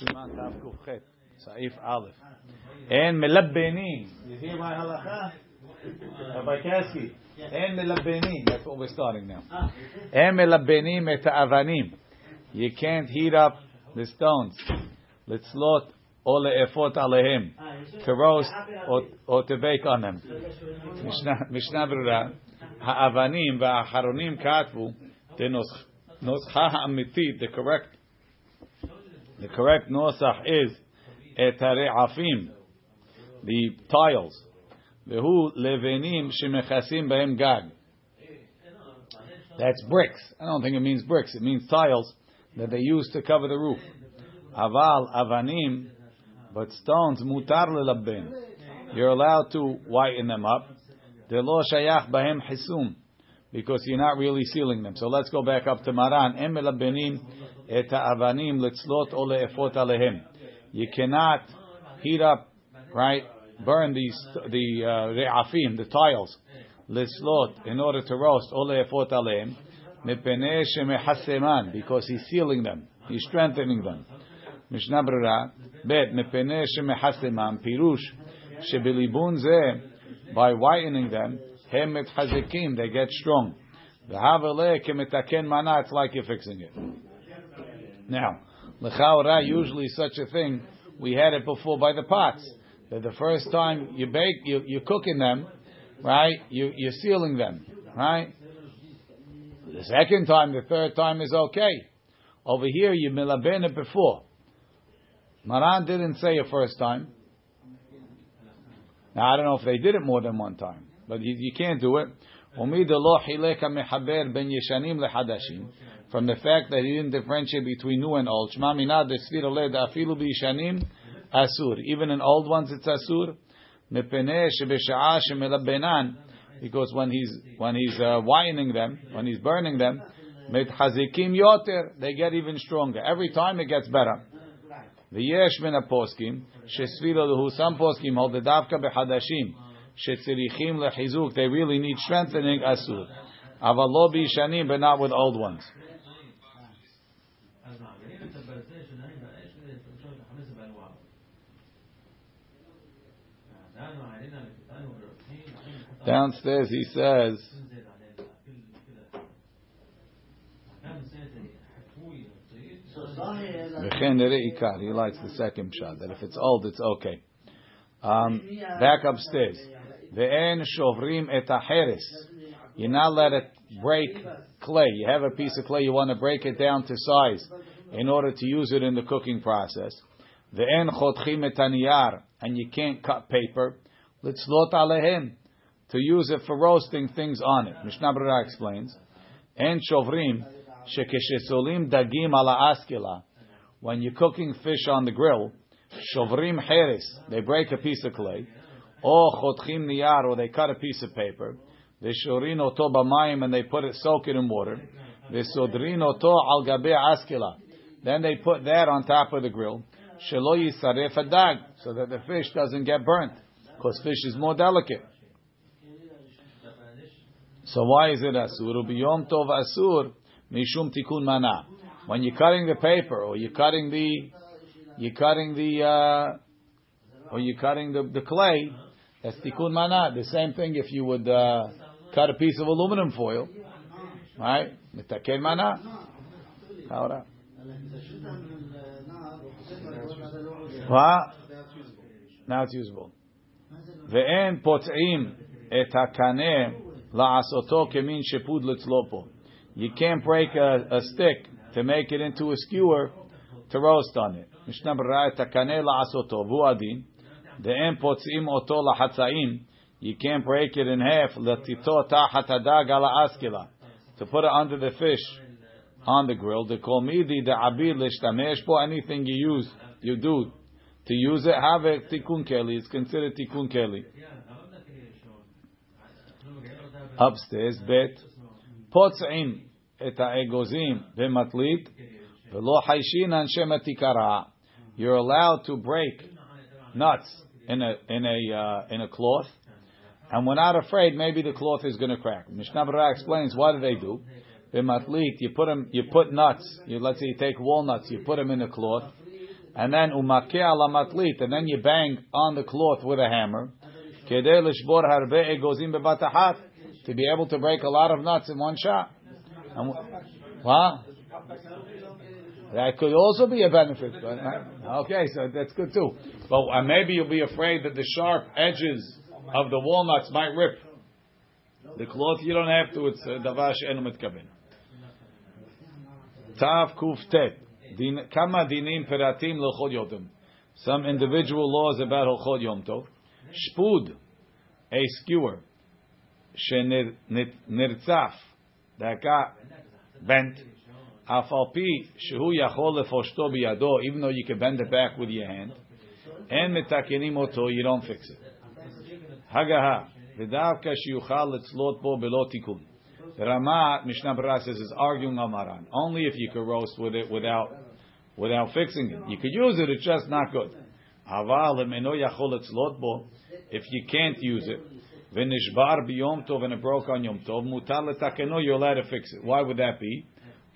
Siman Tav. And melabbeni. You hear my halacha? Rabbi Kasky. And melabbeni. That's what we're starting now. And melabbeni meta'avanim. You can't heat up the stones. Litzlot or le'efot alehem. To roast or, or to bake on them. Mishnah Berurah. Ha'avanim va'acharonim katvu. Noscha ha'amitit. The correct the correct nosach is et afim, the tiles. Vehu levenim shemechasim behem gag. That's bricks. I don't think it means bricks. It means tiles that they use to cover the roof. Aval avanim, but stones mutar lelaben. You're allowed to whiten them up. Delo shayach behem hisum, because you're not really sealing them. So let's go back up to Maran. Em You cannot heat up, right? Burn these the uh, re'afim, the tiles, letzlot in order to roast o leefot alehem. Mepene shemehaseman because he's sealing them, he's strengthening them. Mishnah Berurah, bet mepene shemehaseman pirush shebelibun zeh by whitening them hem hazekim they get strong. The havale kemetaken mana it's like you're fixing it. Now, lechaora, usually such a thing, we had it before by the pots. That the first time you bake, you, you're cooking them, right? You, you're sealing them, right? The second time, the third time is okay. Over here, you milaben it before. Maran didn't say a first time. Now, I don't know if they did it more than one time, but you, you can't do it from the fact that he didn't differentiate between new and old. Shema minad desfir led afilu bishanim asur. Even in old ones it's asur. Mepene shebesha'a shemelabenan. Because when he's when he's uh, whitening them, when he's burning them, hazikim yoter, they get even stronger. Every time it gets better. V'yesh min aposkim shesfilo lehu. Some poskim hold the davka behadashim shetzirichim lechizuk. They really need strengthening asur. Avalo bishanim, but not with old ones. Downstairs he says, he likes the second shot, that if it's old, it's okay. Um, back upstairs. Ve'en shovrim et You're not let it break clay. You have a piece of clay, you want to break it down to size in order to use it in the cooking process. Ve'en chotchim et and you can't cut paper. Let's lot alehem to use it for roasting things on it. Mishnah Berurah explains, and shovrim shekeshesolim dagim ala askela. When you're cooking fish on the grill, shovrim heres, they break a piece of clay, or chotchim niyar, or they cut a piece of paper. They shorin oto b'mayim, and they put it, soak it in water. They sodrin oto al gabe askela. Then they put that on top of the grill. Shelo yisaref adag, so that the fish doesn't get burnt, because fish is more delicate. So why is it asur? Ubiyom tov asur mishum tikun mana. When you're cutting the paper or you're cutting the you're cutting the uh, or you're cutting the, the clay, that's tikun mana. The same thing if you would uh, cut a piece of aluminum foil, right? Mitaken mana. Ahora. What? Now it's usable. Pot'im et hakaneh la'asoto kemin shepud litzlopo. You can't break a, stick to make it into a skewer to roast on it. Takane la'asoto vu'adin. De'en potzim oto lahatzaim. You can't break it in half. To put it under the fish on the grill. The kolmidi the abid l'shtamesh po. Anything you use, you do to use it. Have a tikkun keli. It's considered tikkun keli upstairs, bet potzim et ha'egozim b'matlit v'lo haishin anshe You're allowed to break nuts in a in a uh, in a cloth, and we're not afraid maybe the cloth is going to crack. Mishnah Berurah explains what do they do. B'matlit, you put them, you put nuts. You let's say you take walnuts, you put them in a cloth. And then umake ala matlit, and then you bang on the cloth with a hammer. Kedei lishbor harbe egozim bebatahat, to be able to break a lot of nuts in one shot. And? That could also be a benefit. But, okay, so that's good too. But uh, maybe you'll be afraid that the sharp edges of the walnuts might rip. The cloth you don't have to. It's davash enu mitkabin. Tav kuf tet. Some individual laws about l'chod yom. Shpud, a skewer, that got bent. Afalpi shehu yachol lefoshto biyado, even though you can bend it back with your hand. And metakenim oto, you don't fix it. Hagaha, v'davka sheyuchal letzlot bo belo tikun. The Rama Mishnah says is arguing on Maran. Only if you could roast with it without without fixing it. You could use it, it's just not good. If you can't use it, v'nishbar biyom tov and it broke on yom tov, mutar letakeno, you're allowed to fix it. Why would that be?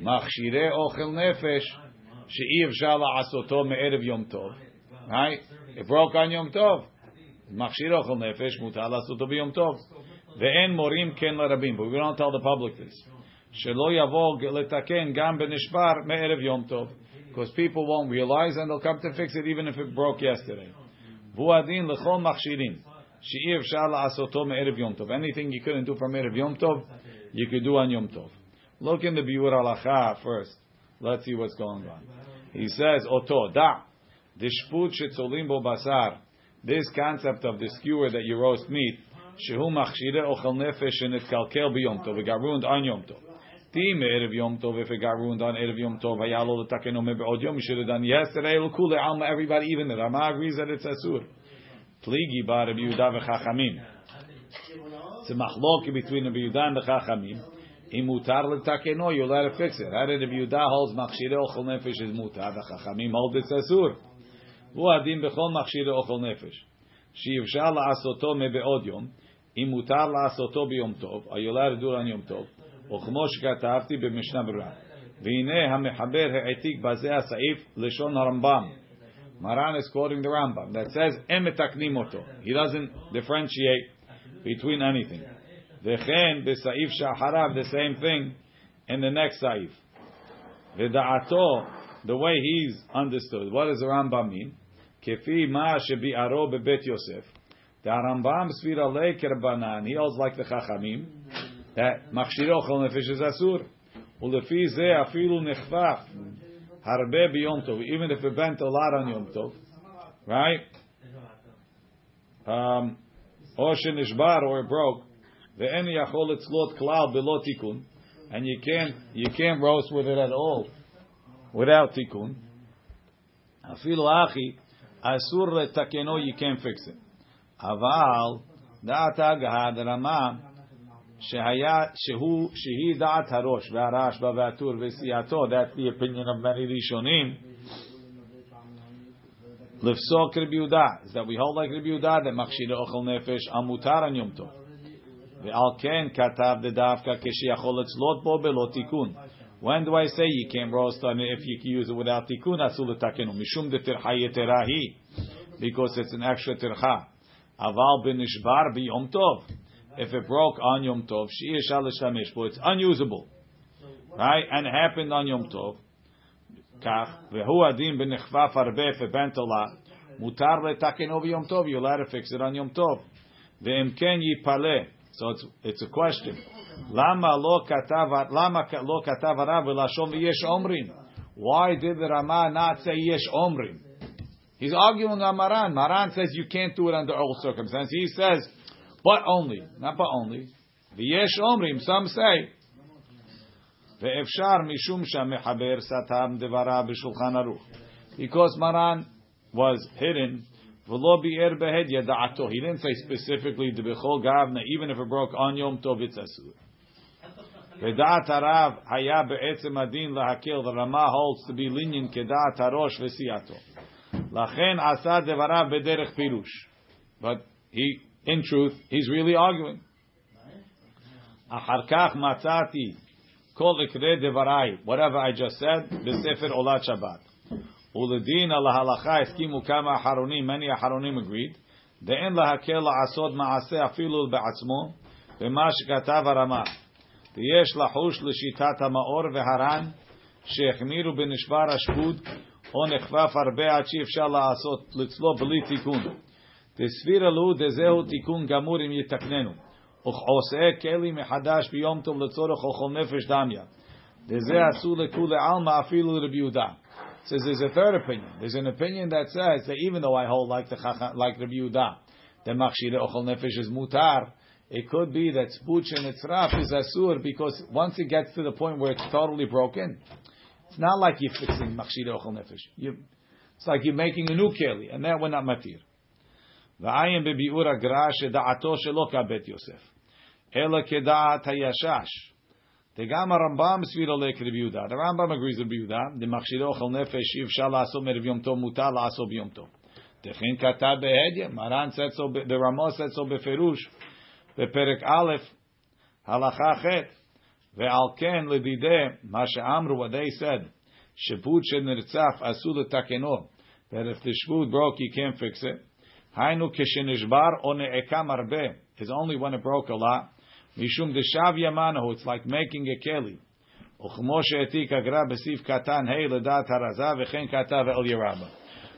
Machshire ochel nefesh me'erev yom tov. Right? It broke on yom tov. Machshire ochel nefesh mutar biyom tov. Ve'en morim ken larabim. But we don't tell the public this. Because people won't realize and they'll come to fix it even if it broke yesterday. Vuadin lechol machshirim. She'ir shala asoto me'erev yom tov. Anything you couldn't do from erev yom tov, you could do on yom tov. Look in the biur halacha first. Let's see what's going on. He says, Oto da dishput shetzolim bo basar. This concept of the skewer that you roast meat, shehu machshire ochel nefesh and it kalkel biyom tov. It got ruined on yom tov. Ti me'erev yom tov. If it got ruined on erev yom tov, hayalo letakeno mebe'od yom. You should have done yesterday. L'kule alma. Everybody, even the Rama agrees that it's asur. Pligi bar Rabbi Yehuda v'chachamim. It's a machloki between Rabbi Yehuda and the chachamim. Imutar letakeno, you're allowed to fix it. How did Rabbi Yehuda holds machshire ochel nefesh is mutar? The chachamim hold it's asur. Hu adin bechol machshire ochel nefesh. Shiyivshal la'asoto mebe'od yom. Tov. Are you allowed to do it on yom tov? וכמו שכתבתי במשנה ברורה. והנה המחבר העתיק בזה הסעיף לשון הרמב"ם. Maran is quoting the Rambam that says em metaknim oto. He doesn't differentiate between anything. V'chen b'saif shaharav the same thing in the next saif. V'da'ato the way he's understood. What does the Rambam mean? Kefi ma shebi'aro bebet Yosef. The Rambam svira leker He holds like the Chachamim that machshir ochel nefesh is asur. Ulefi ze afilu nechfaf harbe biyom. Even if it bent a lot on yom right? Um, or shenishbar or broke. Ve'en yachol etzlot klal below tikun, and you can't you can't roast with it at all without tikun. Afilu achi asur letakeno you can't fix it. Aval da'at agah the that's the opinion of many Rishonim. Lifsok Rabbi is that we hold like Rabbi that Machshira Ochel Nefesh, Amutar on Yom Tov. V'al Ken Katav Dedavka, Keshiyachol Etzlot Bo Belo When do I say you can't roast on it if you can use it without Tikun? Asul Takenu, Mishum De Tircha Yeterahi, because it's an extra Tircha. Aval B'Nishbar B'Yom Tov if it broke on Yom Tov, it's unusable. Right? And it happened on Yom Tov. You're allowed to fix it on so it's, it's a question. Why did the Rama not say yesh omrim? He's arguing on Maran. Maran says you can't do it under all circumstances. He says but only, not but only. V'yesh omrim, some say, ve'efshar mishum mechaber satam devara b'shulchan aruch. Because Maran was hidden, v'lo bi'er behed yada'ato. He didn't say specifically the bechol gavna, even if it broke on Yom Tov, it's asur. Harav haya be'etzem adin lahakil. The Rama holds to be lenient keda'at harosh v'siyato. Lachen asa devarav bederech pirush. But he in truth, he's really arguing. Acharkach matzati kol devarai. Whatever I just said, b'sefer olat Shabbat. Uledin lahalacha eskimu kama aharonim. Many aharonim agreed. De'en lahakel la'asod ma'aseh afilu be'atzmo. ומה שכתב הרמ"א, ויש לחוש לשיטת המאור והר"ן שהחמירו בנשבר השפוט או נחפף הרבה עד שאי אפשר לעשות אצלו בלי תיקון. דסבירה לו דזהו תיקון גמור אם יתקננו. וכעושה כלי מחדש ביום טוב לצורך אוכל נפש דמיה. דזה עשו לכולי עלמא אפילו לרבי יהודה. Says there's a third opinion. There's an opinion that says that even though I hold like the like Rabbi Yehuda, the machshire ochel nefesh is mutar, it could be that spuch and etzraf is asur because once it gets to the point where it's totally broken, it's not like you're fixing machshir ochel nefesh. You, it's like you're making a new keli, and that we're not matir. V'ayim bebiur agra sheda'ato shelo kabet Yosef. Ela keda'at hayashash. גם הרמב"ם סבירו לקרב יהודה. The Rambam agrees with יהודה. דמכשירי אוכל נפש אי אפשר לעשות מערב יום טוב, מותר לעשות ביום טוב. דכן כתב בהדיה, מרן said so, the Rama said so בפירוש. בפרק א', הלכה ח', ועל כן לדידי מה שאמרו, what they said, שפוט שנרצח אסור לתקנו, that if the shvut broke you Hainu kishenishbar one'eka marbe is only when it broke a lot. Mishum deshav yamanahu, it's like making a keli.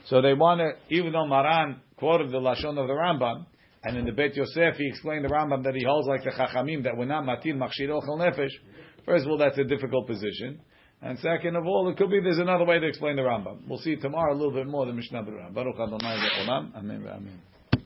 So they want to, even though Maran quoted the Lashon of the Rambam, and in the Beit Yosef he explained the Rambam that he holds like the Chachamim, that we're not matin machshir ochel nefesh, first of all that's a difficult position and second of all, it could be there's another way to explain the Rambam. We'll see tomorrow a little bit more than Mishnah Berurah. Baruch Adonai Amen. Amen.